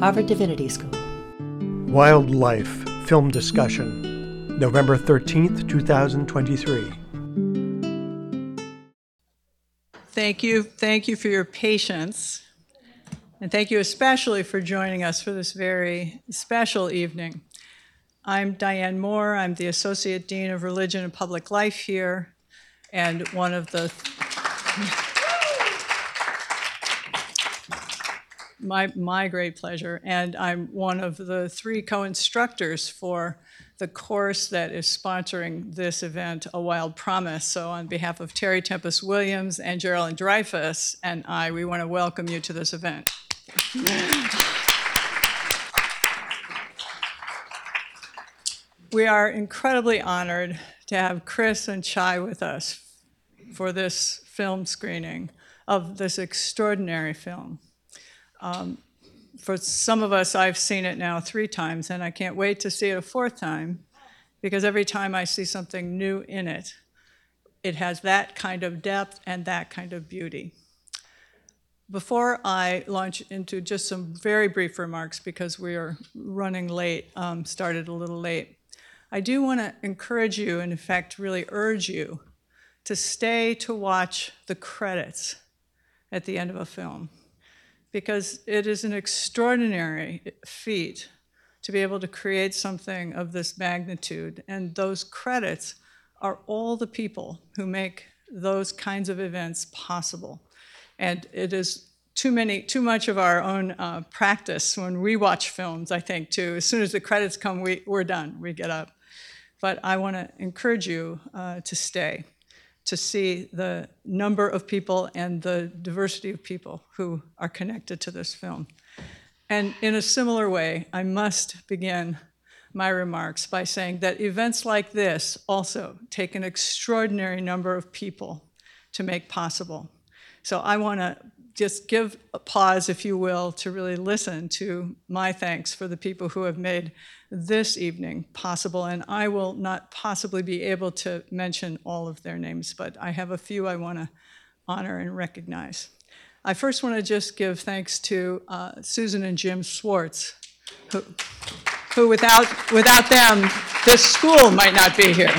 Harvard Divinity School. Wild Life Film Discussion, November 13th, 2023. Thank you. Thank you for your patience. And thank you especially for joining us for this very special evening. I'm Diane Moore. I'm the Associate Dean of Religion and Public Life here, and one of the my, my great pleasure. And I'm one of the three co-instructors for the course that is sponsoring this event, A Wild Promise. So on behalf of Terry Tempest Williams and Geralyn Dreyfous and I, we want to welcome you to this event. We are incredibly honored to have Kris and Chai with us for this film screening of this extraordinary film. Um, for some of us, I've seen it now three times, and I can't wait to see it a fourth time because every time I see something new in it, it has that kind of depth and that kind of beauty. Before I launch into just some very brief remarks, because we are running late, um, started a little late, I do want to encourage you, and in fact, really urge you to stay to watch the credits at the end of a film because it is an extraordinary feat to be able to create something of this magnitude. And those credits are all the people who make those kinds of events possible. And it is too many, too much of our own uh, practice when we watch films, I think, too. As soon as the credits come, we, we're done, we get up. But I want to encourage you uh, to stay to see the number of people and the diversity of people who are connected to this film. And in a similar way, I must begin my remarks by saying that events like this also take an extraordinary number of people to make possible. So I want to just give a pause, if you will, to really listen to my thanks for the people who have made this evening possible. And I will not possibly be able to mention all of their names, but I have a few I want to honor and recognize. I first want to just give thanks to uh, Susan and Jim Swartz, who, who without, without them, this school might not be here.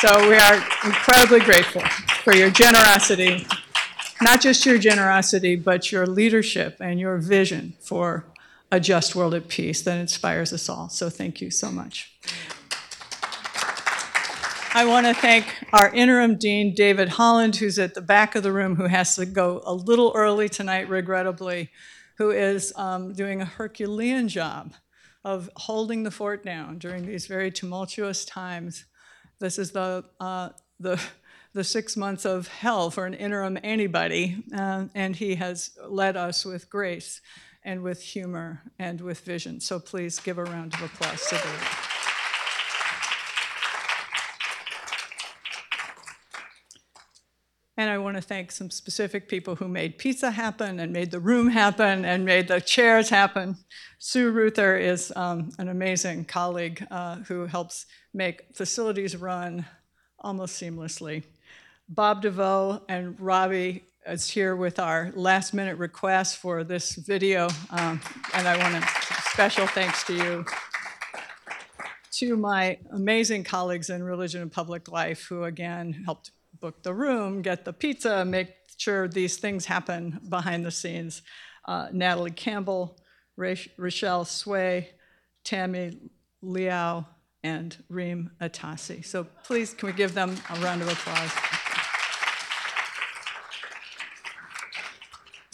So we are incredibly grateful for your generosity not just your generosity, but your leadership and your vision for a just world at peace that inspires us all. So thank you so much. I want to thank our interim dean, David Holland, who's at the back of the room, who has to go a little early tonight, regrettably, who is um, doing a Herculean job of holding the fort down during these very tumultuous times. This is the, uh, the the six months of hell for an interim anybody, uh, and he has led us with grace and with humor and with vision. So please give a round of applause to David. And I want to thank some specific people who made pizza happen and made the room happen and made the chairs happen. Sue Ruther is um, an amazing colleague uh, who helps make facilities run almost seamlessly. Bob DeVoe and Robbie is here with our last minute request for this video. Um, and I want to special thanks to you. To my amazing colleagues in religion and public life who again helped book the room, get the pizza, make sure these things happen behind the scenes. Uh, Natalie Campbell, Rochelle Sway, Tammy Liao, and Reem Atasi. So please, can we give them a round of applause?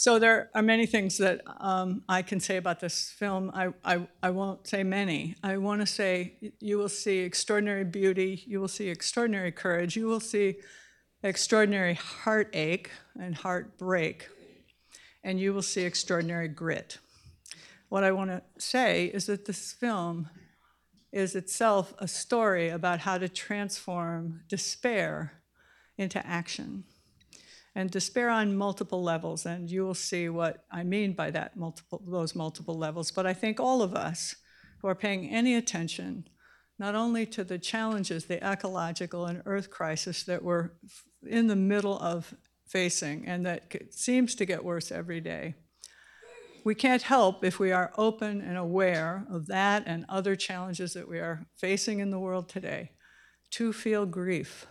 So there are many things that um, I can say about this film. I, I, I won't say many. I want to say you will see extraordinary beauty, you will see extraordinary courage, you will see extraordinary heartache and heartbreak, and you will see extraordinary grit. What I want to say is that this film is itself a story about how to transform despair into action and despair on multiple levels. And you will see what I mean by that multiple, those multiple levels. But I think all of us who are paying any attention, not only to the challenges, the ecological and earth crisis that we're in the middle of facing and that seems to get worse every day, we can't help if we are open and aware of that and other challenges that we are facing in the world today to feel grief.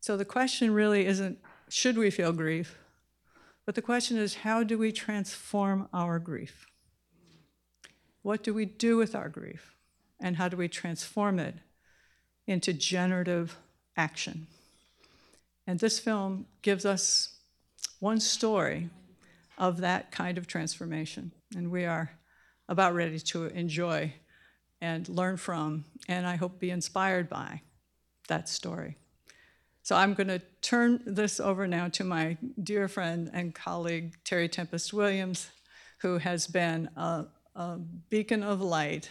So the question really isn't should we feel grief, but the question is how do we transform our grief? What do we do with our grief? And how do we transform it into generative action? And this film gives us one story of that kind of transformation. And we are about ready to enjoy and learn from, and I hope be inspired by that story. So I'm going to turn this over now to my dear friend and colleague, Terry Tempest Williams, who has been a, a beacon of light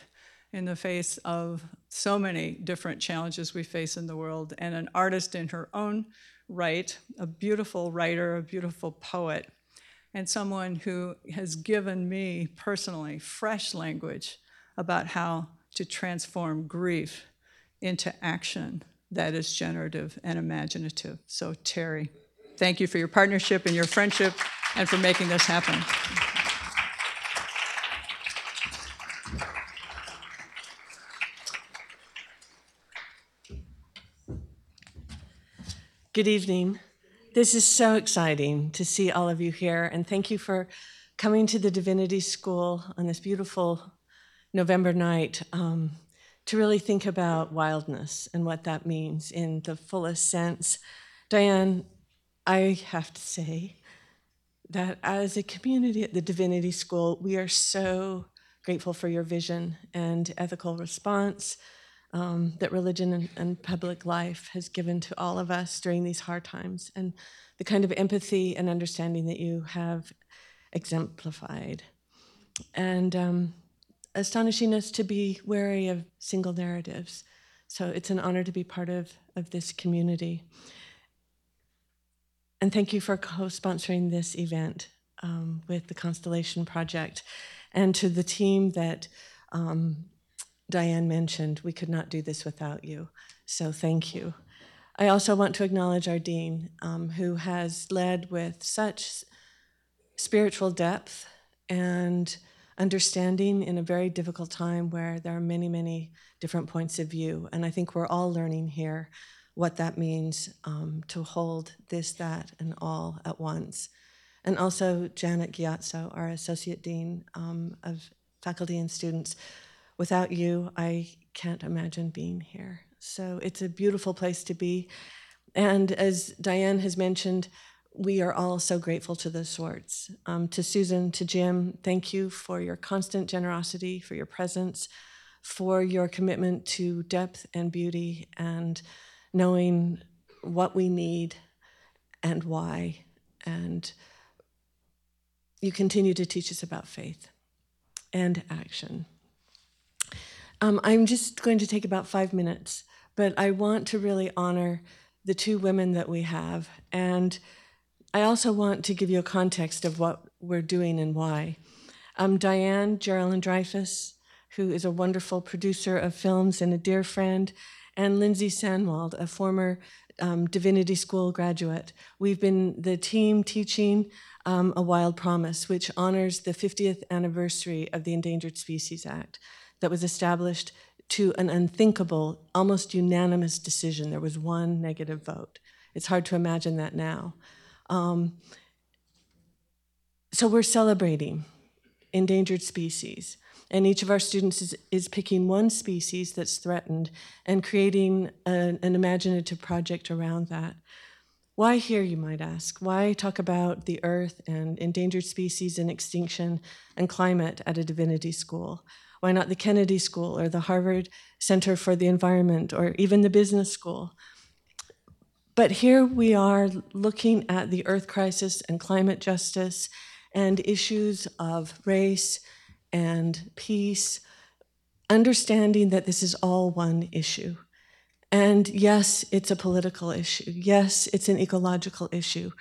in the face of so many different challenges we face in the world, and an artist in her own right, a beautiful writer, a beautiful poet and someone who has given me personally fresh language about how to transform grief into action that is generative and imaginative. So, Terry, thank you for your partnership and your friendship and for making this happen. Good evening. This is so exciting to see all of you here, and thank you for coming to the Divinity School on this beautiful November night um, to really think about wildness and what that means in the fullest sense. Diane, I have to say that as a community at the Divinity School, we are so grateful for your vision and ethical response um, that religion and, and, public life has given to all of us during these hard times, and the kind of empathy and understanding that you have exemplified. And um, astonishing us to be wary of single narratives. So it's an honor to be part of, of this community. And thank you for co sponsoring this event um, with the Constellation Project and to the team that um, Diane mentioned, we could not do this without you. So thank you. I also want to acknowledge our dean, um, who has led with such spiritual depth and understanding in a very difficult time where there are many, many different points of view. And I think we're all learning here what that means um, to hold this, that, and all at once. And also Janet Gyatso, our associate dean um, of faculty and students, Without you, I can't imagine being here. So it's a beautiful place to be. And as Diane has mentioned, we are all so grateful to the Swartz. Um, to Susan, to Jim, thank you for your constant generosity, for your presence, for your commitment to depth and beauty and knowing what we need and why. And you continue to teach us about faith and action. Um, I'm just going to take about five minutes, but I want to really honor the two women that we have. And I also want to give you a context of what we're doing and why. Um, Diane Geralyn Dreyfous, who is a wonderful producer of films and a dear friend, and Lindsay Sandwald, a former um, Divinity School graduate. We've been the team teaching um, A Wild Promise, which honors the 50th anniversary of the Endangered Species Act that was established to an unthinkable, almost unanimous decision. There was one negative vote. It's hard to imagine that now. Um, so we're celebrating endangered species. And each of our students is, is picking one species that's threatened and creating a, an imaginative project around that. Why here, you might ask? Why talk about the earth and endangered species and extinction and climate at a divinity school? Why not the Kennedy School or the Harvard Center for the Environment or even the business school? But here we are looking at the earth crisis and climate justice and issues of race and peace, understanding that this is all one issue. And yes, it's a political issue. Yes, it's an ecological issue.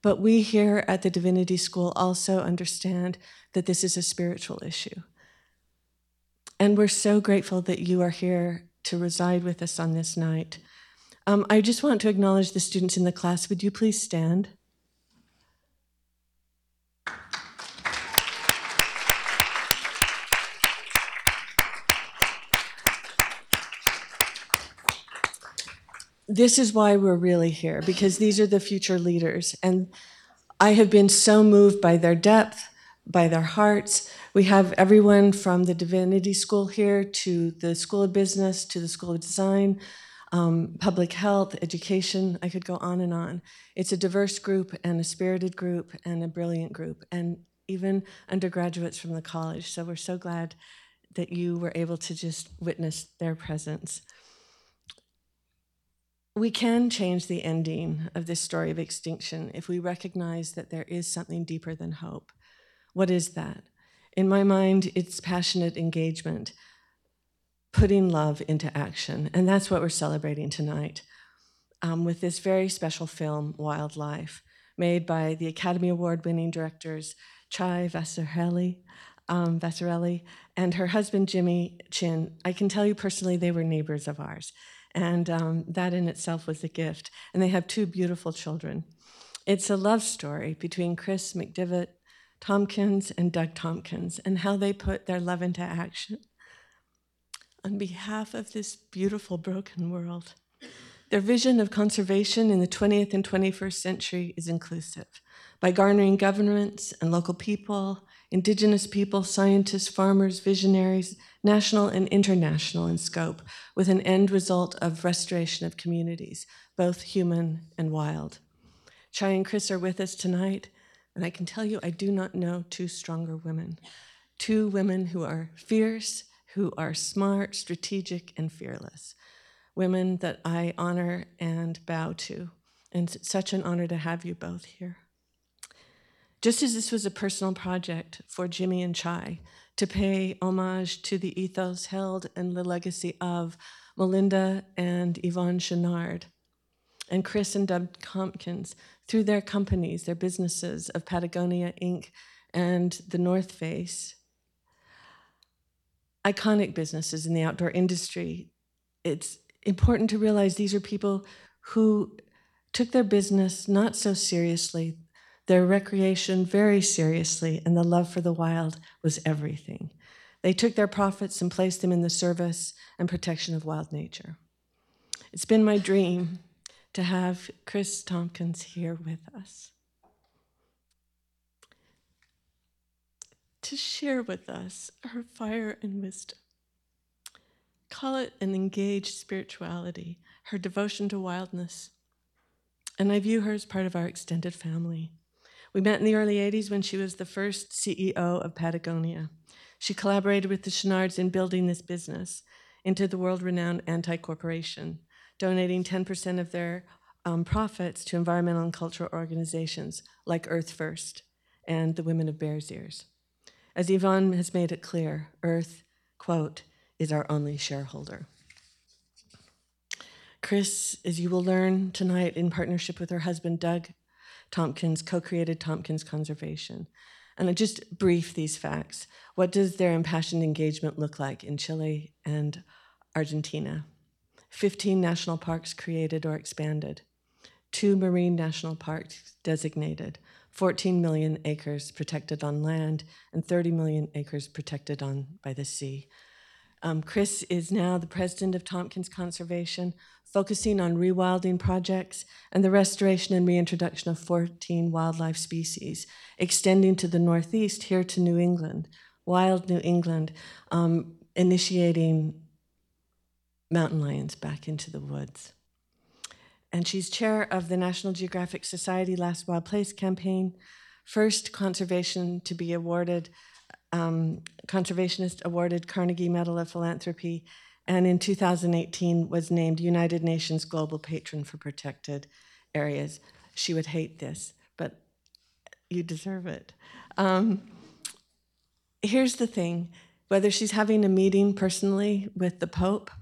But we here at the Divinity School also understand that this is a spiritual issue. And we're so grateful that you are here to reside with us on this night. Um, I just want to acknowledge the students in the class. Would you please stand? This is why we're really here, because these are the future leaders. And I have been so moved by their depth, by their hearts. We have everyone from the Divinity School here to the School of Business to the School of Design um, public health, education. I could go on and on. It's a diverse group and a spirited group and a brilliant group, and even undergraduates from the college. So we're so glad that you were able to just witness their presence. We can change the ending of this story of extinction if we recognize that there is something deeper than hope. What is that? In my mind, it's passionate engagement, putting love into action. And that's what we're celebrating tonight um, with this very special film, Wild Life, made by the Academy Award winning directors Chai Vasarhelyi, um, Vasarhelyi and her husband, Jimmy Chin. I can tell you personally, they were neighbors of ours. And um, that in itself was a gift. And they have two beautiful children. It's a love story between Kris McDivitt Tompkins and Doug Tompkins and how they put their love into action on behalf of this beautiful broken world. Their vision of conservation in the 20th and 21st century is inclusive by garnering governments and local people, indigenous people, scientists, farmers, visionaries, national and international in scope, with an end result of restoration of communities, both human and wild. Chai and Kris are with us tonight, and I can tell you I do not know two stronger women. Two women who are fierce, who are smart, strategic, and fearless. Women that I honor and bow to. And it's such an honor to have you both here. Just as this was a personal project for Jimmy and Chai to pay homage to the ethos held and the legacy of Malinda and Yvonne Chouinard, and Kris and Doug Tompkins through their companies, their businesses of Patagonia Inc. and the North Face, iconic businesses in the outdoor industry. It's important to realize these are people who took their business not so seriously, their recreation very seriously, and the love for the wild was everything. They took their profits and placed them in the service and protection of wild nature. It's been my dream to have Kris Tompkins here with us. To share with us her fire and wisdom. Call it an engaged spirituality, her devotion to wildness. And I view her as part of our extended family. We met in the early 80s when she was the first CEO of Patagonia. She collaborated with the Chouinards in building this business into the world renowned anti corporation, donating 10% of their um, profits to environmental and cultural organizations like Earth First and the Women of Bears Ears. As Yvonne has made it clear, Earth, quote, is our only shareholder. Kris, as you will learn tonight in partnership with her husband Doug Tompkins, co created Tompkins Conservation. And I just brief these facts. What does their impassioned engagement look like in Chile and Argentina? 15 national parks created or expanded, two marine national parks designated, 14 million acres protected on land, and 30 million acres protected on by the sea. Um, Kris is now the president of Tompkins Conservation, focusing on rewilding projects and the restoration and reintroduction of 14 wildlife species, extending to the northeast here to New England, wild New England, um, initiating mountain lions back into the woods. And she's chair of the National Geographic Society Last Wild Place campaign, first conservation to be awarded, um, conservationist awarded Carnegie Medal of Philanthropy, and in 2018 was named United Nations Global Patron for Protected Areas. She would hate this, but you deserve it. Um, here's the thing whether she's having a meeting personally with the Pope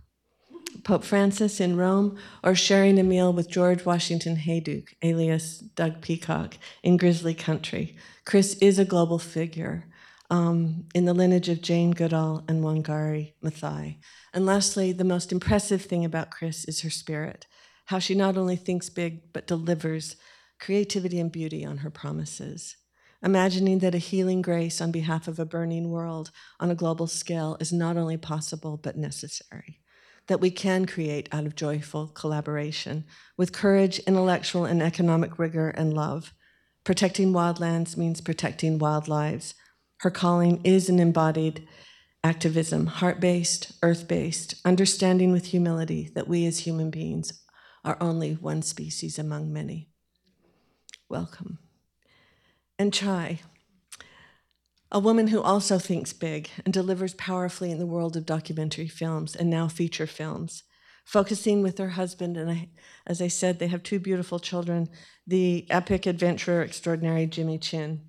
Pope Francis in Rome, or sharing a meal with George Washington Hayduke, alias Doug Peacock, in Grizzly Country. Kris is a global figure um, in the lineage of Jane Goodall and Wangari Maathai. And lastly, the most impressive thing about Kris is her spirit, how she not only thinks big, but delivers creativity and beauty on her promises. Imagining that a healing grace on behalf of a burning world on a global scale is not only possible, but necessary. That we can create out of joyful collaboration with courage, intellectual and economic rigor, and love. Protecting wildlands means protecting wild lives. Her calling is an embodied activism, heart based, earth based, understanding with humility that we as human beings are only one species among many. Welcome. And Chai, a woman who also thinks big and delivers powerfully in the world of documentary films and now feature films, focusing with her husband. And I, as I said, they have two beautiful children the epic adventurer extraordinary Jimmy Chin.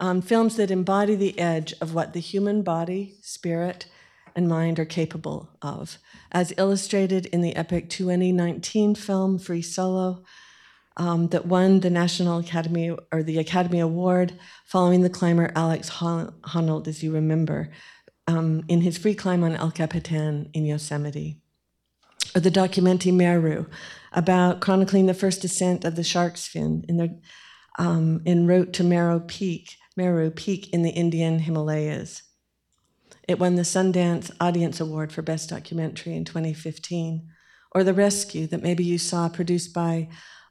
Um, films that embody the edge of what the human body, spirit, and mind are capable of, as illustrated in the epic 2019 film Free Solo, um, that won the National Academy or the Academy Award following the climber Alex Honnold, as you remember, um, in his free climb on El Capitan in Yosemite. Or the documentary Meru, about chronicling the first descent of the shark's fin in, the, um, en route to Meru Peak, Meru Peak in the Indian Himalayas. It won the Sundance Audience Award for Best Documentary in 2015. Or The Rescue, that maybe you saw, produced by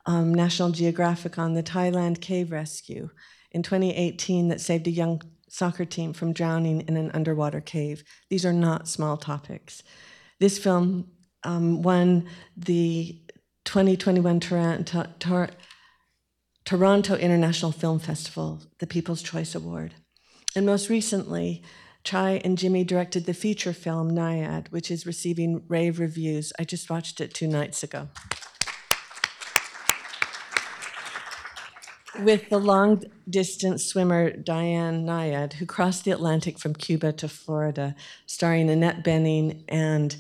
um, National Geographic on the Thailand cave rescue in 2018 that saved a young soccer team from drowning in an underwater cave. These are not small topics. This film um, won the 2021 Toronto, Tor- Toronto International Film Festival, the People's Choice Award. And most recently, Chai and Jimmy directed the feature film Nyad, which is receiving rave reviews. I just watched it two nights ago. With the long distance swimmer Diane Nyad, who crossed the Atlantic from Cuba to Florida, starring Annette Bening and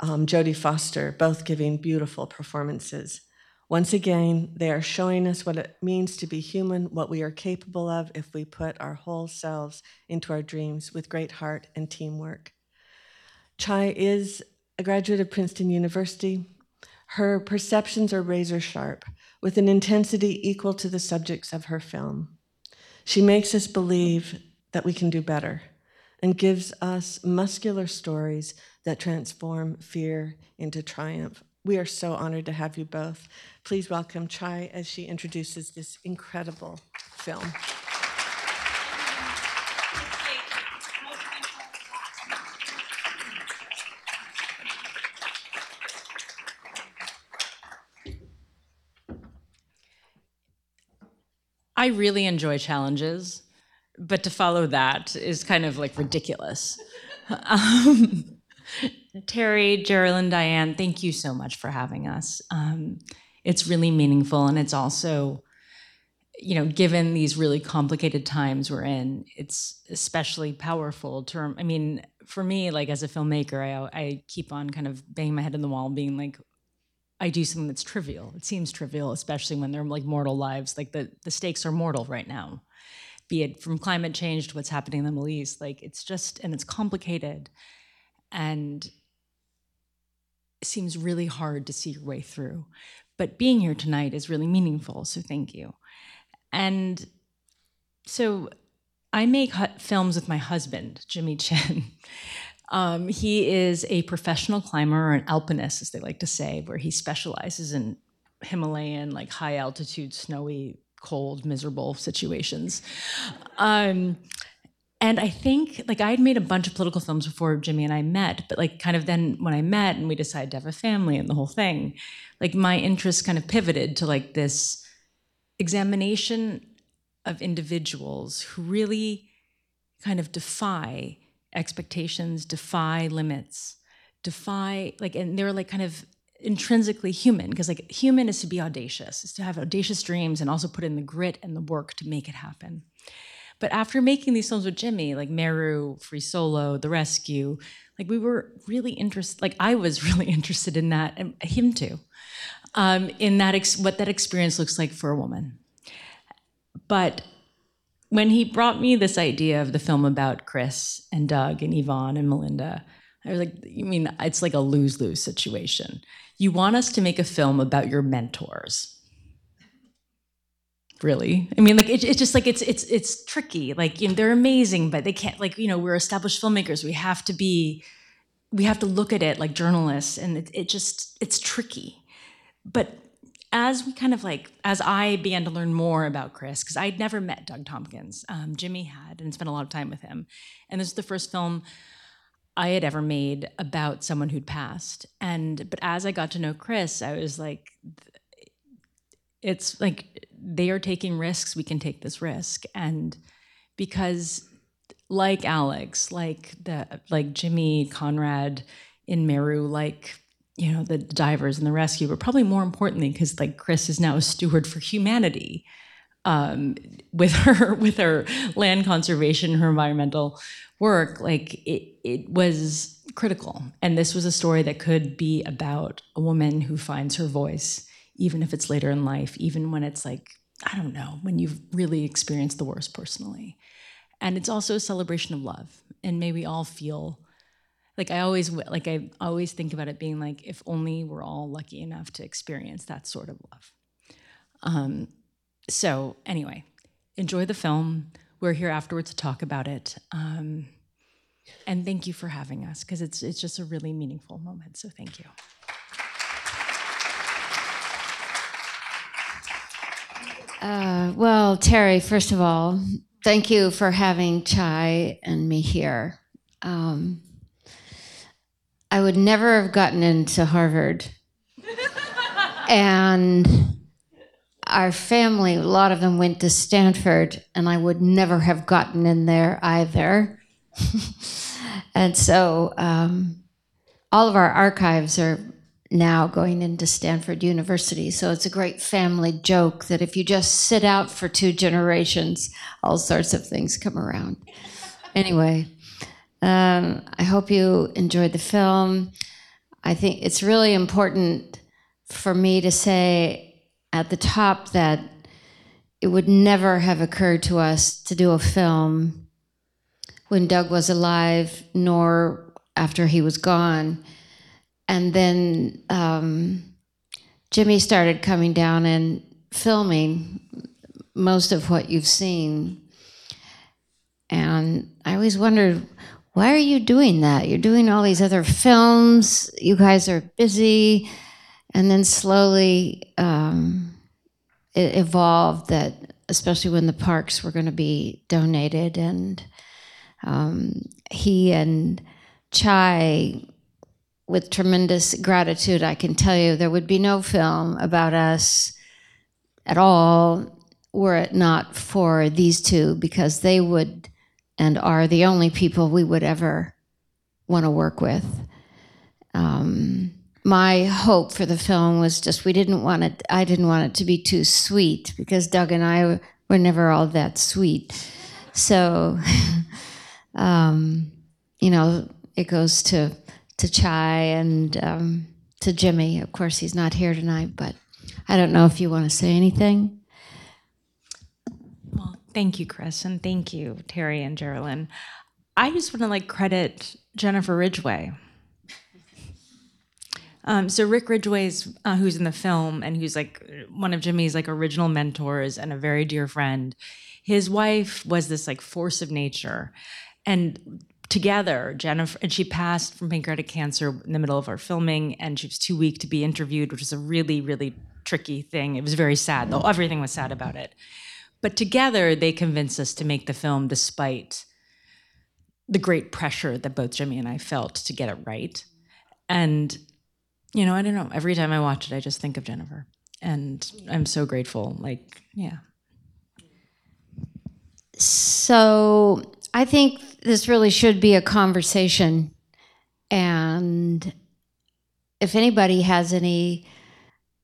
um, Jodie Foster, both giving beautiful performances. Once again, they are showing us what it means to be human, what we are capable of if we put our whole selves into our dreams with great heart and teamwork. Chai is a graduate of Princeton University. Her perceptions are razor sharp with an intensity equal to the subjects of her film. She makes us believe that we can do better and gives us muscular stories that transform fear into triumph. We are so honored to have you both. Please welcome Chai as she introduces this incredible film. I really enjoy challenges, but to follow that is kind of like ridiculous. Um, Terry, Geralyn, Diane, thank you so much for having us. Um, it's really meaningful, and it's also, you know, given these really complicated times we're in, it's especially powerful. To, I mean, for me, like as a filmmaker, I, I keep on kind of banging my head in the wall, being like, I do something that's trivial. It seems trivial, especially when they're like mortal lives. Like the, the stakes are mortal right now, be it from climate change to what's happening in the Middle East. Like it's just, and it's complicated and it seems really hard to see your way through. But being here tonight is really meaningful, so thank you. And so I make films with my husband, Jimmy Chin. Um, he is a professional climber or an alpinist, as they like to say, where he specializes in Himalayan, like high altitude, snowy, cold, miserable situations. Um, and I think like I had made a bunch of political films before Jimmy and I met, but like kind of then when I met and we decided to have a family and the whole thing, like my interest kind of pivoted to like this examination of individuals who really kind of defy expectations, defy limits, defy like, and they're like kind of intrinsically human because like human is to be audacious, is to have audacious dreams and also put in the grit and the work to make it happen. But after making these films with Jimmy, like Meru, Free Solo, The Rescue, like we were really interested, like I was really interested in that, and him too, um, in that ex- what that experience looks like for a woman. But when he brought me this idea of the film about Kris and Doug and Yvonne and Malinda, I was like, you mean it's like a lose lose situation? You want us to make a film about your mentors. Really? I mean, like it, it's just like it's it's it's tricky. Like you know, they're amazing, but they can't. Like you know, we're established filmmakers. We have to be we have to look at it like journalists, and it, it just it's tricky. But as we kind of like as I began to learn more about Kris, because I'd never met Doug Tompkins, um, Jimmy had, and spent a lot of time with him, and this is the first film I had ever made about someone who'd passed. And but as I got to know Kris, I was like, it's like they are taking risks. We can take this risk, and because like Alex, like the like Jimmy Conrad in Meru, like you know the divers and the rescue, but probably more importantly, because like Kris is now a steward for humanity um, with her with her land conservation, her environmental work. Like it, it was critical, and this was a story that could be about a woman who finds her voice, even if it's later in life, even when it's like I don't know, when you've really experienced the worst personally. And it's also a celebration of love, and may we all feel like I always like I always think about it being like if only we're all lucky enough to experience that sort of love. Um, so anyway, enjoy the film. We're here afterwards to talk about it. Um, and thank you for having us because it's it's just a really meaningful moment. So thank you. Uh, well, Terry, first of all, thank you for having Chai and me here. Um, I would never have gotten into Harvard. and our family, a lot of them went to Stanford, and I would never have gotten in there either. and so um, all of our archives are now going into Stanford University. So it's a great family joke that if you just sit out for two generations, all sorts of things come around. Anyway, um, I hope you enjoyed the film. I think it's really important for me to say at the top that it would never have occurred to us to do a film when Doug was alive, nor after he was gone. And then um, Jimmy started coming down and filming most of what you've seen. And I always wondered, why are you doing that? You're doing all these other films, you guys are busy. And then slowly um, it evolved that, especially when the parks were going to be donated, and um, he and Chai, with tremendous gratitude, I can tell you there would be no film about us at all were it not for these two, because they would and are the only people we would ever want to work with. Um, my hope for the film was just we didn't want it. I didn't want it to be too sweet because Doug and I were never all that sweet. So, um, you know, it goes to to Chai and um, to Jimmy. Of course, he's not here tonight, but I don't know if you want to say anything. Thank you, Kris, and thank you, Terry and Geralyn. I just want to like credit Jennifer Ridgeway. Um, so Rick Ridgeway's, uh, who's in the film and who's like one of Jimmy's like original mentors and a very dear friend. His wife was this like force of nature, and together, Jennifer, and she passed from pancreatic cancer in the middle of our filming, and she was too weak to be interviewed, which was a really, really tricky thing. It was very sad, though everything was sad about it. But together, they convinced us to make the film despite the great pressure that both Jimmy and I felt to get it right. And, you know, I don't know, every time I watch it, I just think of Jennifer. And I'm so grateful. Like, yeah. So I think this really should be a conversation. And if anybody has any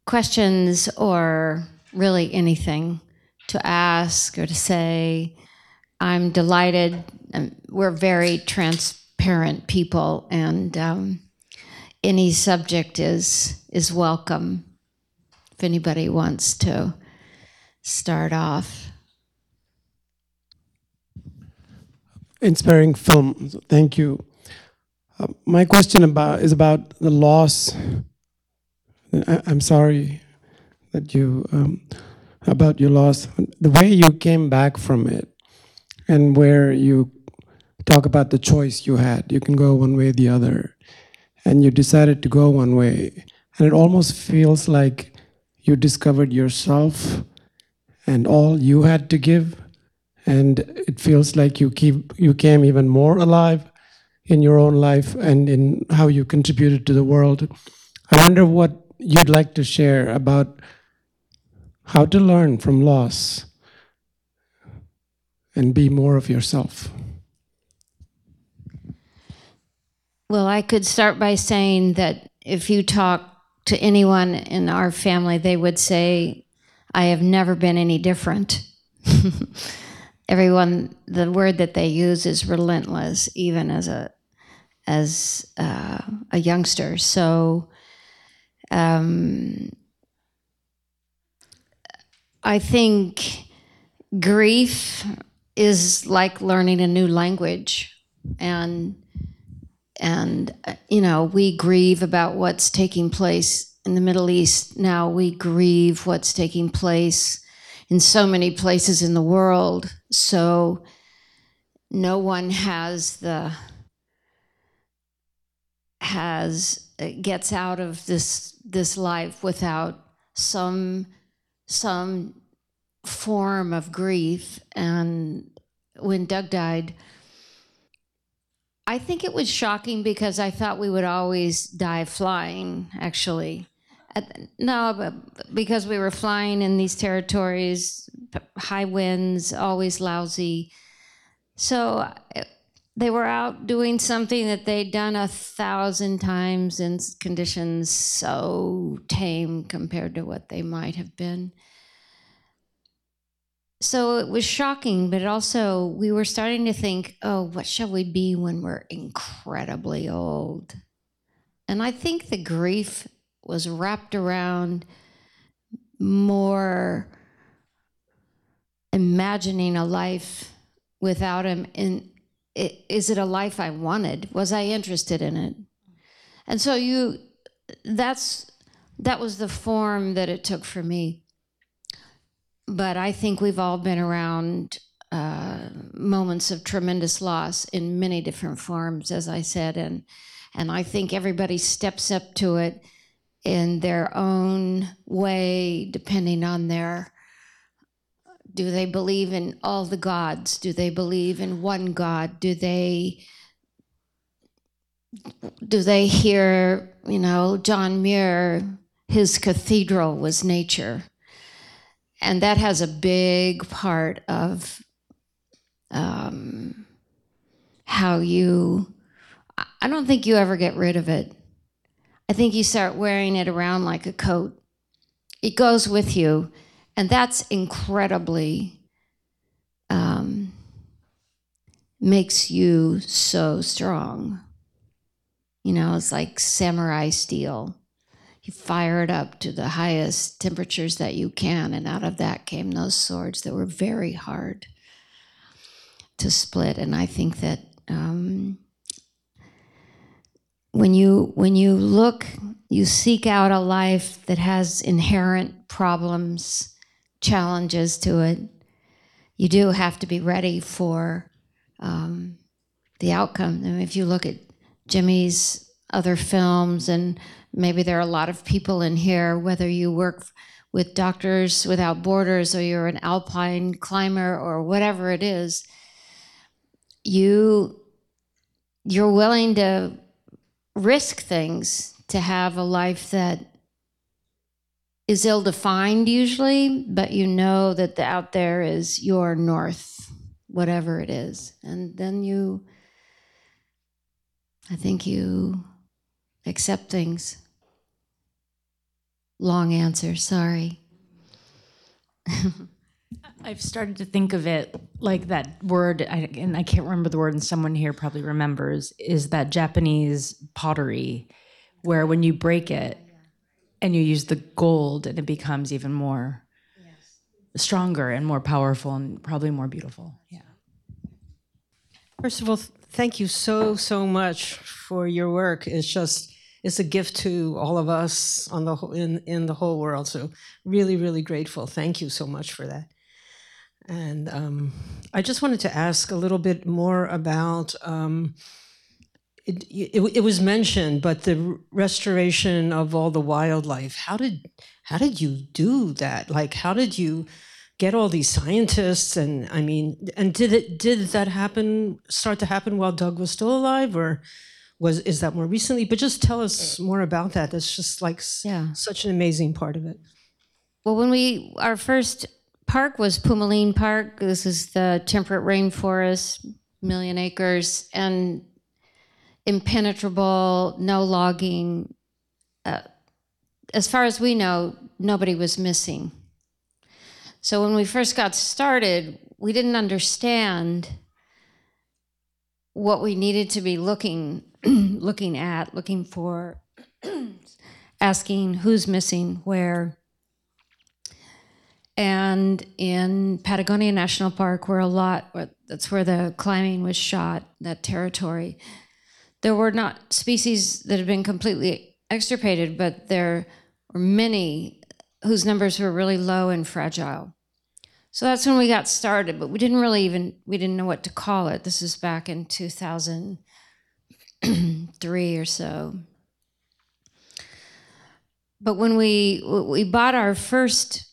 questions or really anything to ask or to say, I'm delighted. Um, we're very transparent people, and um, any subject is is welcome. If anybody wants to start off. inspiring film. Thank you. Uh, my question about is about the loss. I, am sorry that you um, about your loss. The way you came back from it, and where you talk about the choice you had. You can go one way or the other. And you decided to go one way. And it almost feels like you discovered yourself and all you had to give. And it feels like you keep you came even more alive in your own life and in how you contributed to the world. I wonder what you'd like to share about how to learn from loss and be more of yourself. Well, I could start by saying that if you talk to anyone in our family, they would say, I have never been any different. Everyone, the word that they use is relentless, even as a as uh, a youngster. So, um, I think grief is like learning a new language, and and you know we grieve about what's taking place in the Middle East now. We grieve what's taking place in so many places in the world. So no one has the has uh, gets out of this this life without some some form of grief. And when Doug died I think it was shocking because I thought we would always die flying actually. No because we were flying in these territories high winds always lousy. So they were out doing something that they'd done a thousand times in conditions so tame compared to what they might have been. So it was shocking, but also we were starting to think, oh, what shall we be when we're incredibly old? And I think the grief was wrapped around more imagining a life without him in is it a life I wanted? Was I interested in it? And so you that's that was the form that it took for me. But I think we've all been around uh, moments of tremendous loss in many different forms, as I said, and and I think everybody steps up to it in their own way, depending on their do they believe in all the gods? Do they believe in one God? Do they do they hear, you know, John Muir, his cathedral was nature. And that has a big part of um, how you, I- I don't think you ever get rid of it. I think you start wearing it around like a coat. It goes with you. And that's incredibly, um, makes you so strong. You know, it's like samurai steel. You fire it up to the highest temperatures that you can, and out of that came those swords that were very hard to split. And I think that um, when you when you look, you seek out a life that has inherent problems, challenges to it. You do have to be ready for um, the outcome. I mean, if you look at Jimmy's other films, and maybe there are a lot of people in here, whether you work with Doctors Without Borders or you're an alpine climber or whatever it is, you you're willing to risk things to have a life that is ill defined usually, but you know that the out there is your north, whatever it is. And then you, I think you accept things. Long answer, sorry. I've started to think of it like that word, and I can't remember the word, and someone here probably remembers, is that Japanese pottery, where when you break it and you use the gold, and it becomes even more stronger and more powerful and probably more beautiful. Yeah. First of all, thank you so, so much for your work. It's just, it's a gift to all of us on the whole, in, in the whole world. So really, really grateful. Thank you so much for that. And um, I just wanted to ask a little bit more about. Um, it, it, it was mentioned, but the restoration of all the wildlife. How did how did you do that? Like, how did you get all these scientists? And I mean, and did it did that happen start to happen while Doug was still alive, or was is that more recently? But just tell us more about that. That's just like Yeah. such an amazing part of it. Well, when we our first park was Pumalín Park. This is the temperate rainforest, million acres, and impenetrable, no logging. Uh, as far as we know, nobody was missing. So when we first got started, we didn't understand what we needed to be looking looking at, looking for, asking who's missing, where. And in Patagonia National Park, where a lot, that's where the climbing was shot, that territory, there were not species that had been completely extirpated, but there were many whose numbers were really low and fragile. So that's when we got started, but we didn't really even, we didn't know what to call it. This is back in 2003 or so. But when we we bought our first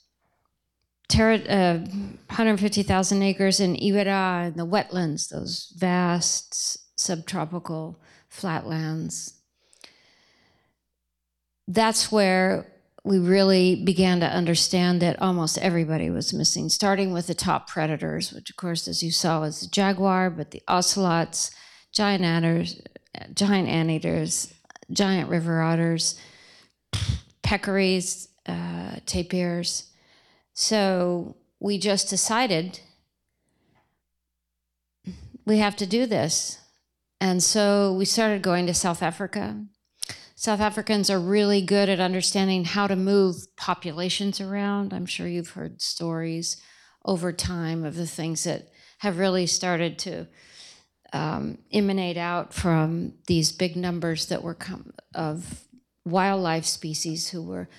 terra, uh, 150,000 acres in Iberá, in the wetlands, those vast subtropical flatlands. That's where we really began to understand that almost everybody was missing, starting with the top predators, which, of course, as you saw, was the jaguar, but the ocelots, giant adders, giant anteaters, giant river otters, peccaries, uh, tapirs. So we just decided we have to do this. And so we started going to South Africa. South Africans are really good at understanding how to move populations around. I'm sure you've heard stories over time of the things that have really started to um, emanate out from these big numbers that were com- of wildlife species who were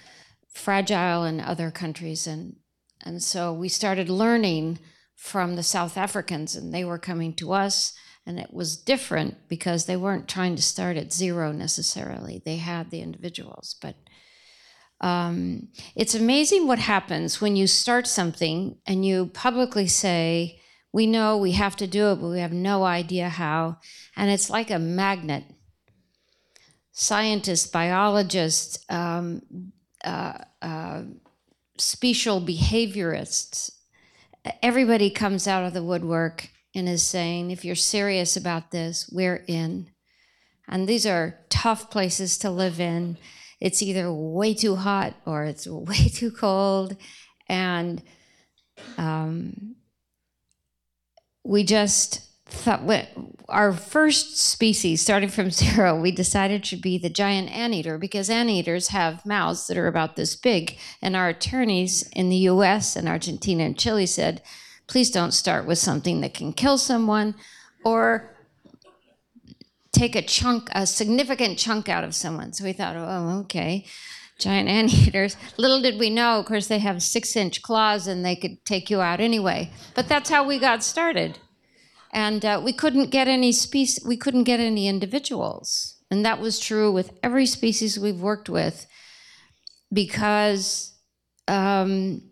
fragile in other countries and and so we started learning from the South Africans and they were coming to us and it was different because they weren't trying to start at zero necessarily. They had the individuals. But um, it's amazing what happens when you start something and you publicly say we know we have to do it but we have no idea how. And it's like a magnet. Scientists biologists um, uh, uh, special behaviorists, everybody comes out of the woodwork and is saying, if you're serious about this, we're in. And these are tough places to live in. It's either way too hot or it's way too cold. And um, we just thought our first species starting from zero we decided should be the giant anteater because anteaters have mouths that are about this big and our attorneys in the us and argentina and chile said please don't start with something that can kill someone or take a chunk a significant chunk out of someone. So we thought oh okay giant anteaters. Little did we know of course they have six inch claws and they could take you out anyway. But that's how we got started. And uh, we couldn't get any species we couldn't get any individuals. And that was true with every species we've worked with because um,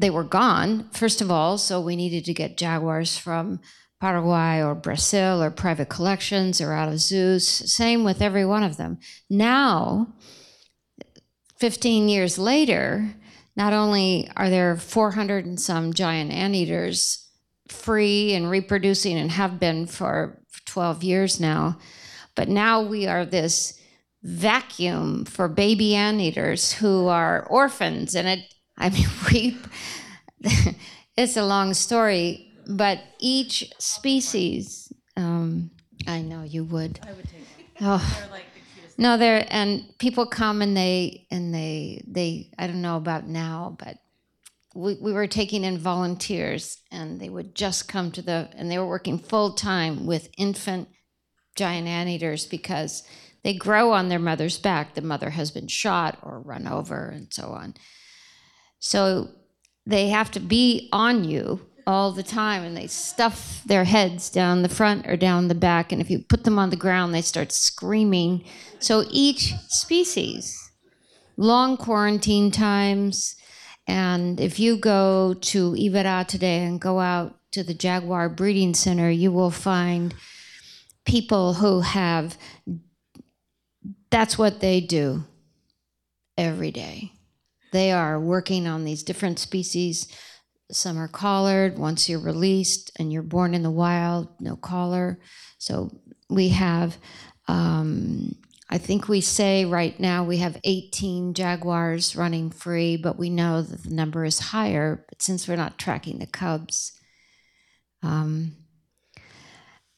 they were gone first of all so we needed to get jaguars from paraguay or brazil or private collections or out of zoos same with every one of them now 15 years later not only are there 400 and some giant anteaters free and reproducing and have been for 12 years now. But now we are this vacuum for baby anteaters who are orphans. And it, I mean, we, it's a long story, but each species, um, I know you would. I would take Oh. No, they're and people come and they and they they I don't know about now, but we, we were taking in volunteers and they would just come to the and they were working full time with infant giant anteaters because they grow on their mother's back the mother has been shot or run over and so on so they have to be on you all the time and they stuff their heads down the front or down the back. And if you put them on the ground, they start screaming. So each species, long quarantine times. And if you go to Iberá today and go out to the Jaguar Breeding Center, you will find people who have that's what they do every day. They are working on these different species. Some are collared. Once you're released and you're born in the wild, no collar. So we have, um, I think we say right now we have 18 jaguars running free, but we know that the number is higher. But since we're not tracking the cubs, um,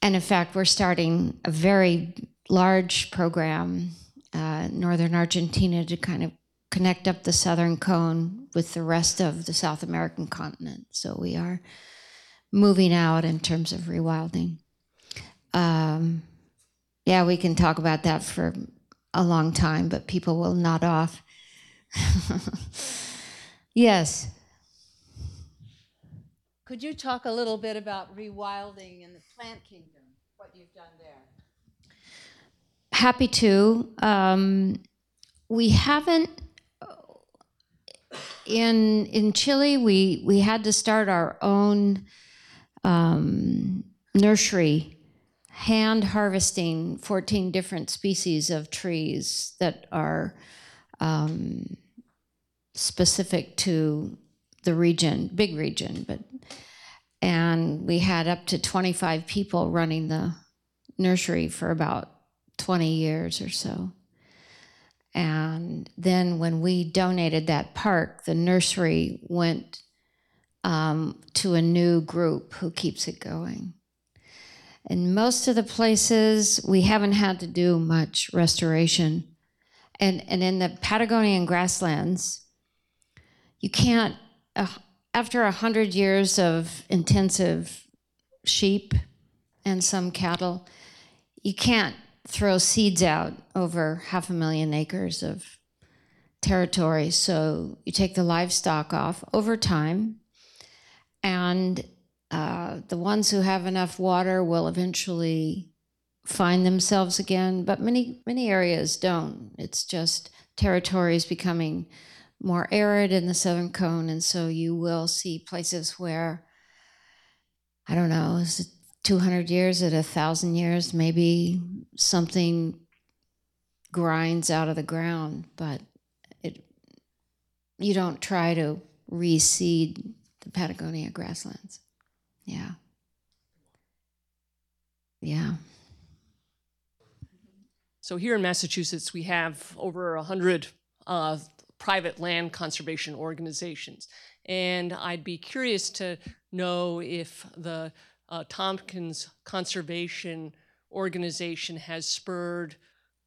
and in fact, we're starting a very large program, uh, northern Argentina, to kind of connect up the southern cone with the rest of the South American continent. So we are moving out in terms of rewilding. Um, yeah, we can talk about that for a long time, but people will nod off. yes. Could you talk a little bit about rewilding in the plant kingdom, what you've done there? Happy to. Um, we haven't in in Chile. We we had to start our own um, nursery, hand harvesting fourteen different species of trees that are um, specific to the region, big region, but and we had up to 25 people running the nursery for about 20 years or so. And then when we donated that park, the nursery went um, to a new group who keeps it going. In most of the places, we haven't had to do much restoration. And, and in the Patagonian grasslands, you can't, uh, after a hundred years of intensive sheep and some cattle, you can't throw seeds out over half a million acres of territory. So you take the livestock off over time, and uh, the ones who have enough water will eventually find themselves again. But many many areas don't. It's just territories becoming more arid in the southern cone, and so you will see places where I don't know, is it 200 years at a thousand years, maybe something grinds out of the ground, but it you don't try to reseed the Patagonia grasslands. Yeah. Yeah. So here in Massachusetts, we have over 100 uh, private land conservation organizations. And I'd be curious to know if the uh, Tompkins Conservation Organization has spurred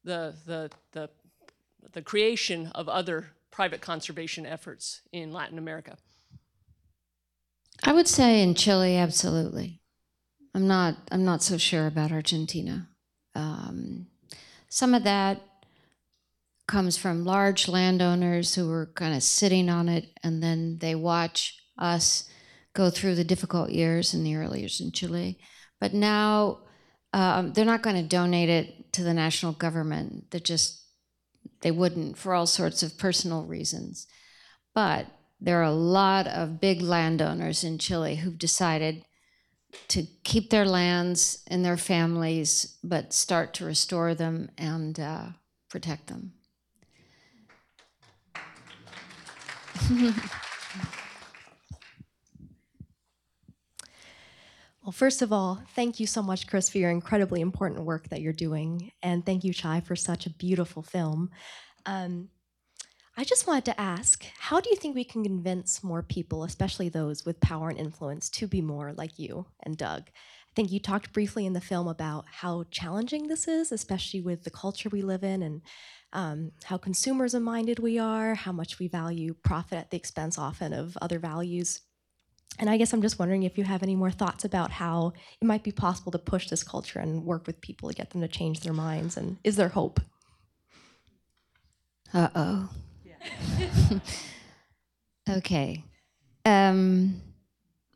the, the, the, the creation of other private conservation efforts in Latin America. I would say in Chile, absolutely. I'm not. I'm not so sure about Argentina. Um, some of that comes from large landowners who are kind of sitting on it, and then they watch us go through the difficult years in the early years in Chile. But now um, they're not going to donate it to the national government. They just they wouldn't for all sorts of personal reasons. But there are a lot of big landowners in Chile who've decided to keep their lands and their families, but start to restore them and uh, protect them. Well, first of all, thank you so much, Kris, for your incredibly important work that you're doing. And thank you, Chai, for such a beautiful film. Um, I just wanted to ask how do you think we can convince more people, especially those with power and influence, to be more like you and Doug? I think you talked briefly in the film about how challenging this is, especially with the culture we live in and um, how consumerism minded we are, how much we value profit at the expense often of other values. And I guess I'm just wondering if you have any more thoughts about how it might be possible to push this culture and work with people to get them to change their minds. And is there hope? Uh oh. okay. Um,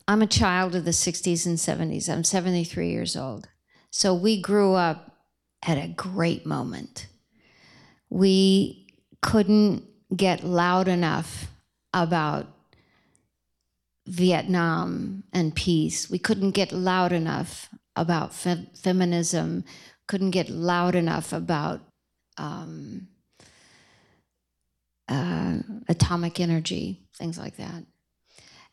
I'm a child of the 60s and 70s. I'm 73 years old. So we grew up at a great moment. We couldn't get loud enough about Vietnam and peace. We couldn't get loud enough about fe- feminism, couldn't get loud enough about um, uh, atomic energy, things like that.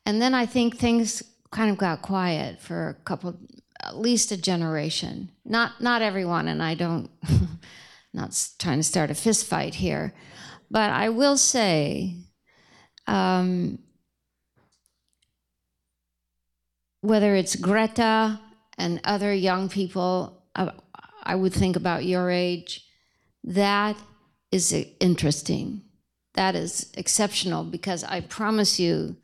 And then I think things kind of got quiet for a couple, at least a generation. Not not everyone, and I don't, not trying to start a fist fight here, but I will say, um, whether it's Greta and other young people, I, I would think about your age, that is interesting. That is exceptional because I promise you,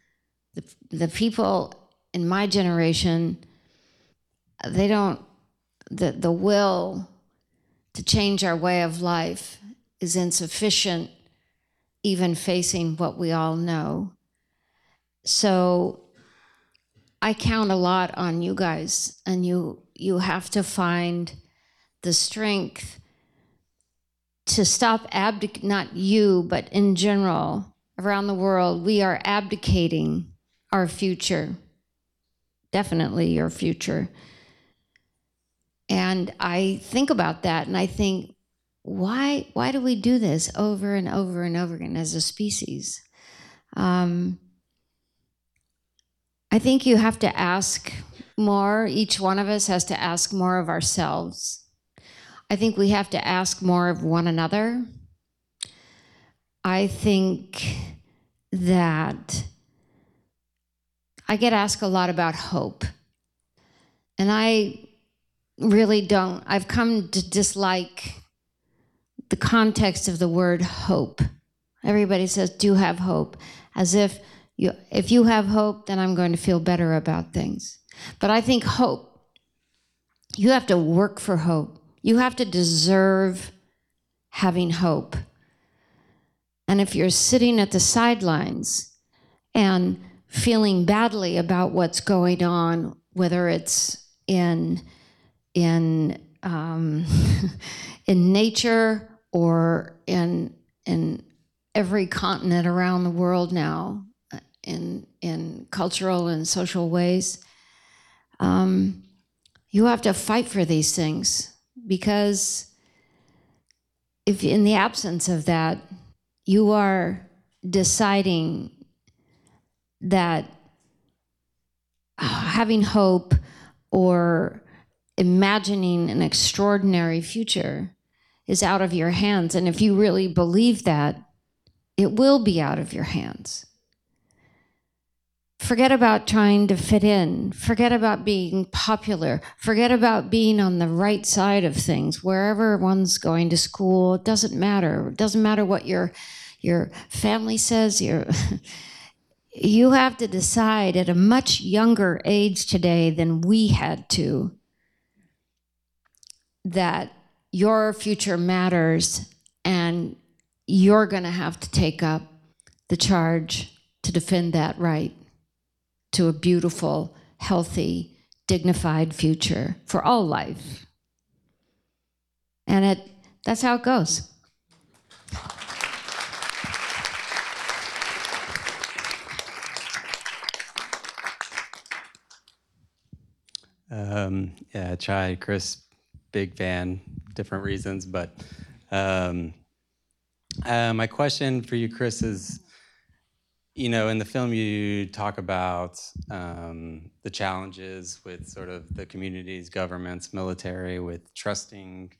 the, the people in my generation, they don't, the, the will to change our way of life is insufficient, even facing what we all know. So I count a lot on you guys, and you you have to find the strength to stop abdic not you, but in general around the world, we are abdicating our future. Definitely your future. And I think about that and I think, why why do we do this over and over and over again as a species? Um, I think you have to ask more. Each one of us has to ask more of ourselves. I think we have to ask more of one another. I think that I get asked a lot about hope. And I really don't, I've come to dislike the context of the word hope. Everybody says, do have hope, as if you, if you have hope, then I'm going to feel better about things. But I think hope, you have to work for hope. You have to deserve having hope. And if you're sitting at the sidelines and feeling badly about what's going on, whether it's in in um, in nature or in in every continent around the world now, in in cultural and social ways, um, you have to fight for these things because if in the absence of that, you are deciding that having hope or imagining an extraordinary future is out of your hands. And if you really believe that, it will be out of your hands. Forget about trying to fit in. Forget about being popular. Forget about being on the right side of things. Wherever one's going to school, it doesn't matter. It doesn't matter what your your family says. Your you have to decide at a much younger age today than we had to that your future matters and you're going to have to take up the charge to defend that right to a beautiful, healthy, dignified future for all life. And it that's how it goes. Um, yeah, Chai, Kris, big fan, different reasons, but um, uh, my question for you, Kris, is, you know, in the film you talk about um, the challenges with sort of the communities, governments, military, with trusting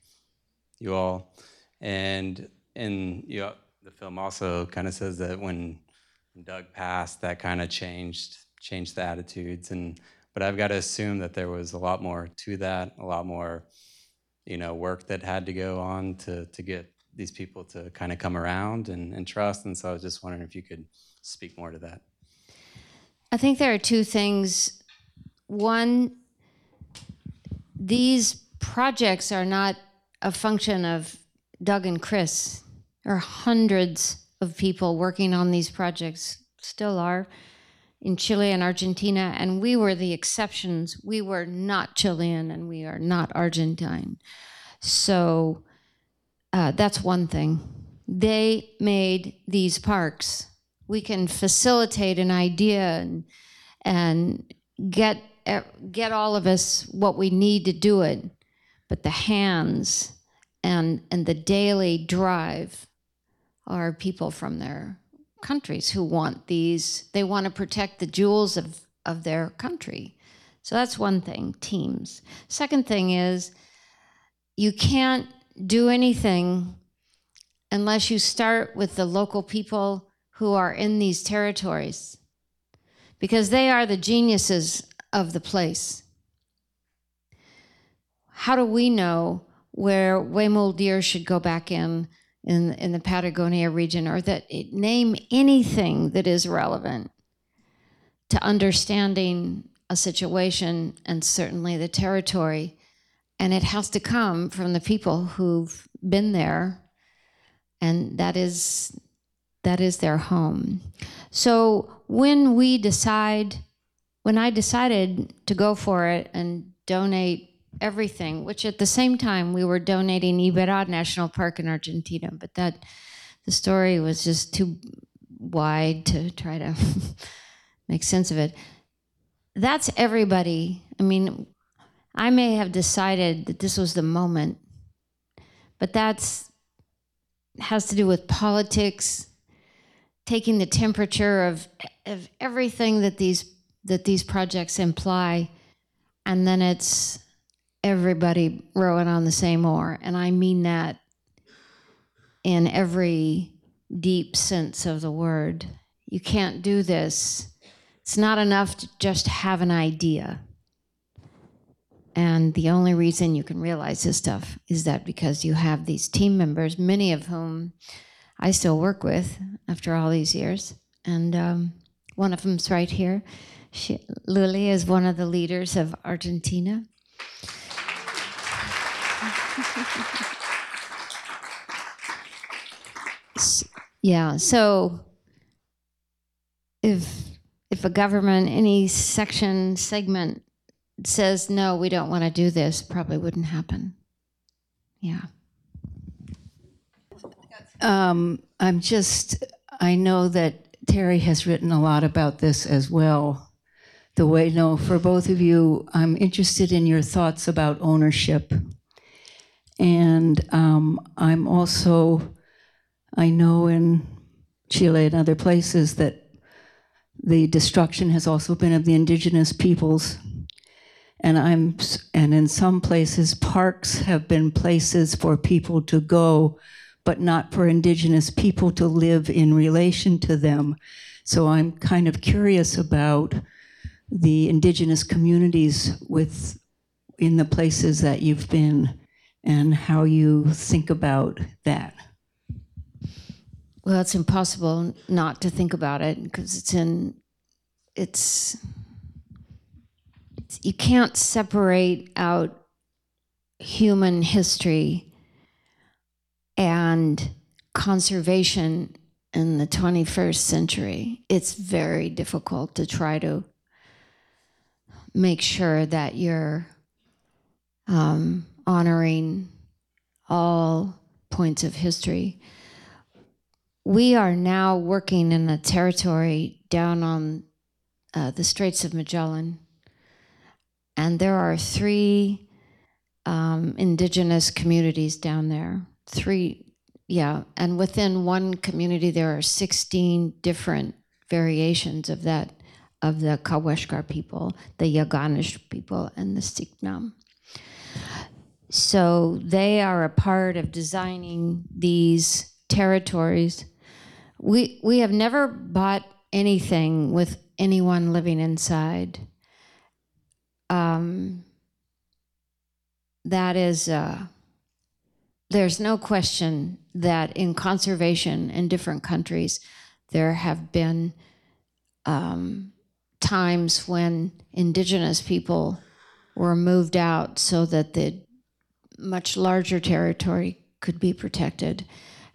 you all, and in you know, the film also kind of says that when Doug passed, that kind of changed changed the attitudes and but I've got to assume that there was a lot more to that, a lot more, you know, work that had to go on to to get these people to kind of come around and, and trust. And so I was just wondering if you could speak more to that. I think there are two things. One, these projects are not a function of Doug and Kris. There are hundreds of people working on these projects, still are, in Chile and Argentina, and we were the exceptions. We were not Chilean and we are not Argentine. So uh, that's one thing. They made these parks. We can facilitate an idea and, and get, get all of us what we need to do it, but the hands and, and the daily drive are people from their countries who want these, they want to protect the jewels of, of their country. So that's one thing, teams. Second thing is, you can't do anything unless you start with the local people who are in these territories, because they are the geniuses of the place. How do we know where Huemul deer should go back in in, in the Patagonia region, or that it, name anything that is relevant to understanding a situation and certainly the territory? And it has to come from the people who've been there, and that is that is their home. So when we decide, when I decided to go for it and donate everything, which at the same time we were donating Iberá National Park in Argentina, but that the story was just too wide to try to make sense of it. That's everybody. I mean, I may have decided that this was the moment, but that's has to do with politics, taking the temperature of of everything that these that these projects imply, and then it's everybody rowing on the same oar, and I mean that in every deep sense of the word. You can't do this. It's not enough to just have an idea. And the only reason you can realize this stuff is that because you have these team members, many of whom I still work with after all these years. And um, one of them's right here. She, Luli is one of the leaders of Argentina. Yeah, so if if a government, any section, segment says, no, we don't want to do this, probably wouldn't happen. Yeah. Um, I'm just, I know that Terry has written a lot about this as well. The way, no, for both of you, I'm interested in your thoughts about ownership. And um, I'm also, I know in Chile and other places that the destruction has also been of the indigenous peoples and i'm and in some places parks have been places for people to go but not for indigenous people to live in relation to them. So i'm kind of curious about the indigenous communities with in the places that you've been and how you think about that. Well, it's impossible not to think about it because it's in, it's, it's, you can't separate out human history and conservation in the 21st century. It's very difficult to try to make sure that you're um, honoring all points of history we are now working in a territory down on uh, the Straits of Magellan, and there are three um, indigenous communities down there. Three, yeah, and within one community there are 16 different variations of that of the Kaweshkar people, the Yaganish people, and the Selk'nam. So they are a part of designing these territories we we have never bought anything with anyone living inside. Um, that is, uh, there's no question that in conservation in different countries, there have been um, times when indigenous people were moved out so that the much larger territory could be protected.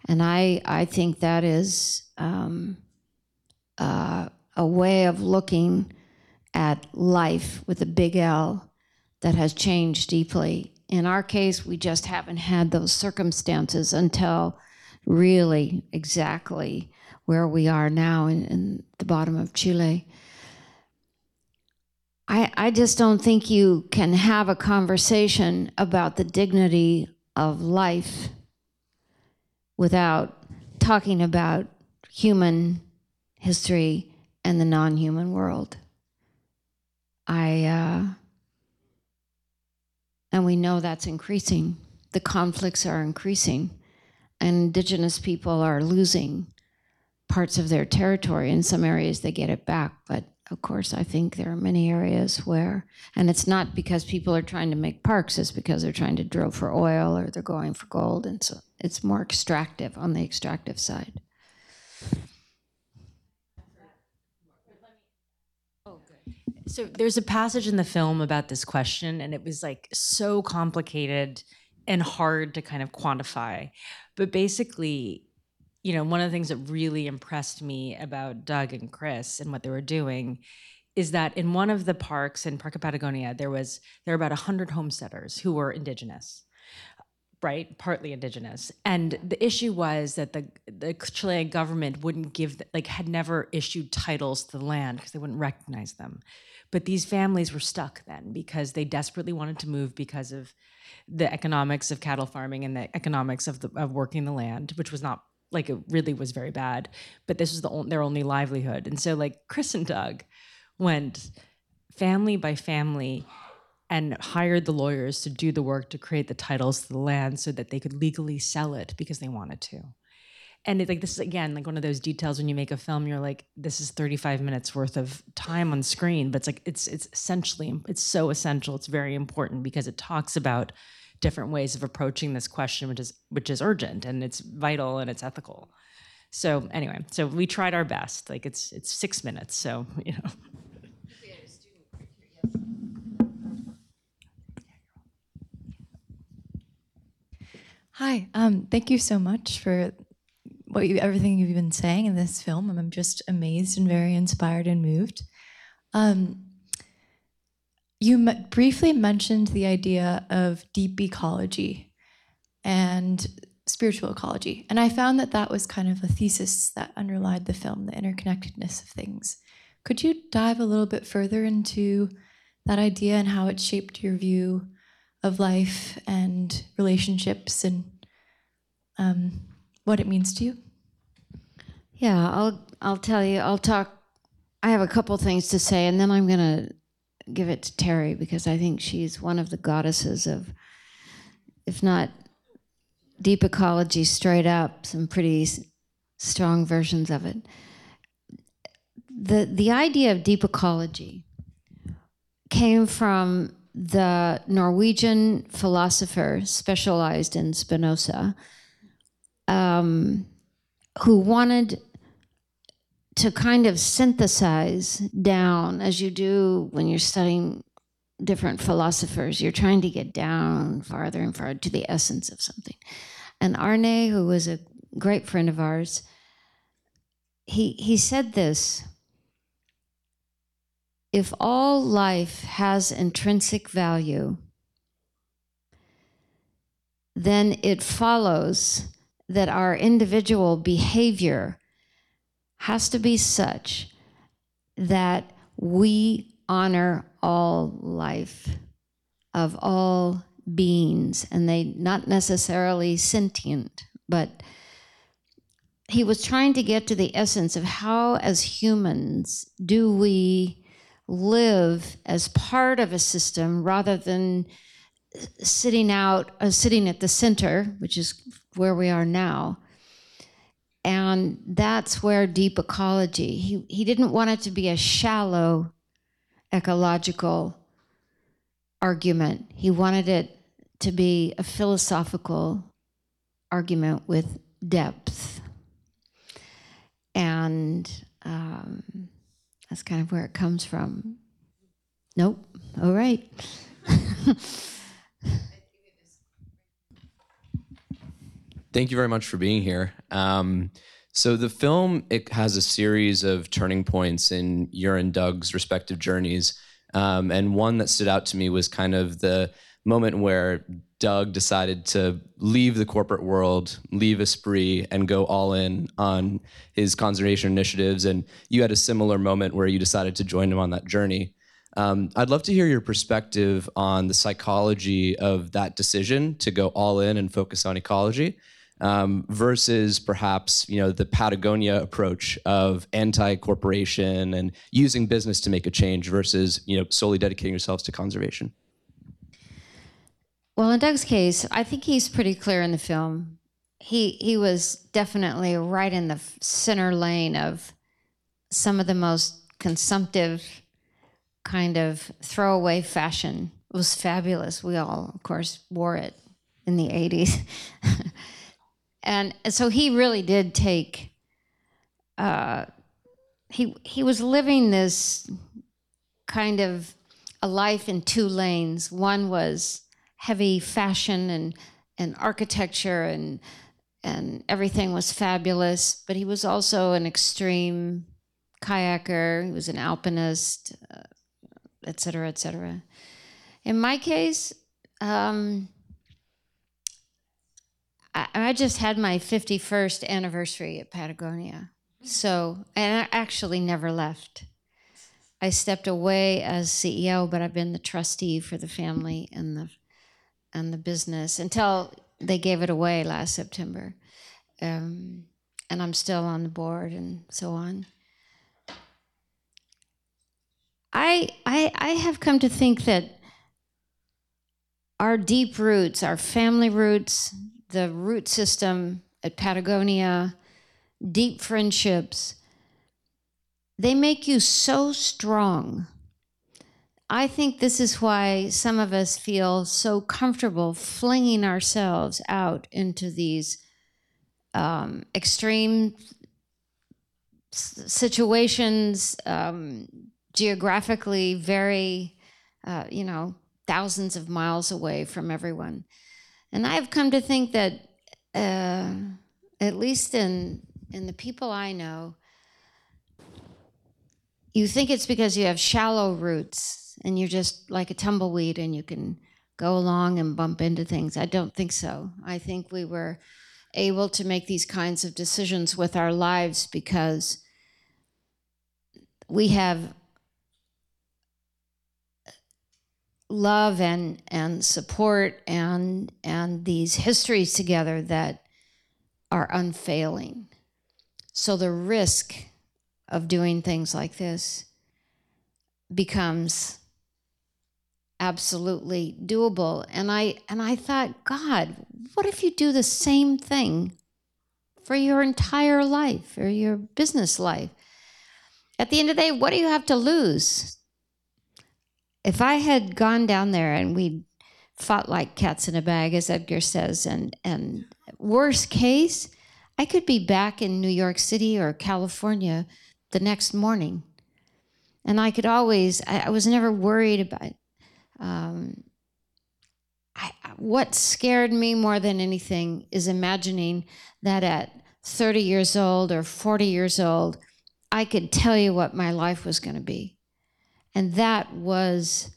And I, I think that is um, uh, a way of looking at life with a big L that has changed deeply. In our case, we just haven't had those circumstances until really exactly where we are now in, in the bottom of Chile. I, I just don't think you can have a conversation about the dignity of life without talking about human history and the non human world. I, uh, and we know that's increasing. The conflicts are increasing, and indigenous people are losing parts of their territory. In some areas, they get it back, but of course, I think there are many areas where, and it's not because people are trying to make parks, it's because they're trying to drill for oil or they're going for gold. And so it's more extractive on the extractive side. So there's a passage in the film about this question, and it was like so complicated and hard to kind of quantify. But basically, you know, one of the things that really impressed me about Doug and Kris and what they were doing is that in one of the parks in Parque Patagonia, there was there were about hundred homesteaders who were indigenous, right, partly indigenous, and the issue was that the the Chilean government wouldn't give like had never issued titles to the land because they wouldn't recognize them, but these families were stuck then because they desperately wanted to move because of the economics of cattle farming and the economics of the of working the land, which was not like it really was very bad. But this was the their only livelihood. And so like kris and doug went family by family and hired the lawyers to do the work to create the titles to the land so that they could legally sell it because they wanted to and like this is again like one of those details when you make a film you're like this is 35 minutes worth of time on screen. But it's like it's it's essentially it's so essential it's very important because it talks about different ways of approaching this question which is which is urgent and it's vital and it's ethical. So anyway so we tried our best. Like it's it's six minutes so you know. Hi, um, thank you so much for what you, everything you've been saying in this film. I'm just amazed and very inspired and moved. Um, you m- briefly mentioned the idea of deep ecology and spiritual ecology, and I found that that was kind of a thesis that underlied the film, the interconnectedness of things. Could you dive a little bit further into that idea and how it shaped your view of life and relationships and um, what it means to you? Yeah, I'll I'll tell you. I'll talk. I have a couple things to say, and then I'm gonna give it to Terry because I think she's one of the goddesses of, if not deep ecology straight up, some pretty strong versions of it. The the idea of deep ecology came from the Norwegian philosopher specialized in Spinoza, um, who wanted to kind of synthesize down, as you do when you're studying different philosophers, you're trying to get down farther and farther to the essence of something. And Arne, who was a great friend of ours, he, he said this if all life has intrinsic value, then it follows that our individual behavior has to be such that we honor all life of all beings, and they not necessarily sentient, but he was trying to get to the essence of how, as humans, do we live as part of a system rather than sitting out, uh, sitting at the center, which is where we are now. And that's where deep ecology, he, he didn't want it to be a shallow ecological argument. He wanted it to be a philosophical argument with depth. And um, that's kind of where it comes from. Nope. All right. Thank you very much for being here. Um, So the film it has a series of turning points in your and Doug's respective journeys, um, and one that stood out to me was kind of the moment where Doug decided to leave the corporate world, leave Esprit, and go all in on his conservation initiatives. And you had a similar moment where you decided to join him on that journey. Um, I'd love to hear your perspective on the psychology of that decision to go all in and focus on ecology um, versus perhaps you know the Patagonia approach of anti-corporation and using business to make a change versus you know solely dedicating yourselves to conservation. Well, in Doug's case, I think he's pretty clear in the film. He he was definitely right in the center lane of some of the most consumptive kind of throwaway fashion. It was fabulous. We all, of course, wore it in the 80s. and so he really did take uh, he he was living this kind of a life in two lanes. One was heavy fashion and and architecture and and everything was fabulous, but he was also an extreme kayaker. He was an alpinist, uh, etc. et. In my case, um, I, I just had my 51st anniversary at Patagonia. So, and I actually never left. I stepped away as CEO, but I've been the trustee for the family and the and the business until they gave it away last September. Um, and I'm still on the board and so on. I, I, I have come to think that our deep roots, our family roots, the root system at Patagonia, deep friendships, they make you so strong. I think this is why some of us feel so comfortable flinging ourselves out into these um, extreme situations, um, geographically very, uh, you know, thousands of miles away from everyone. And I've come to think that, uh, at least in in the people I know, you think it's because you have shallow roots and you're just like a tumbleweed and you can go along and bump into things. I don't think so. I think we were able to make these kinds of decisions with our lives because we have love and and support and and these histories together that are unfailing. So the risk of doing things like this becomes absolutely doable. And i and i thought god what if you do the same thing for your entire life or your business life? At the end of the day what do you have to lose if i had gone down there and we fought like cats in a bag as edgar says and and worst case i could be back in new york city or california the next morning and i could always i, I was never worried about um, I, what scared me more than anything is imagining that at 30 years old or 40 years old, I could tell you what my life was going to be. And that was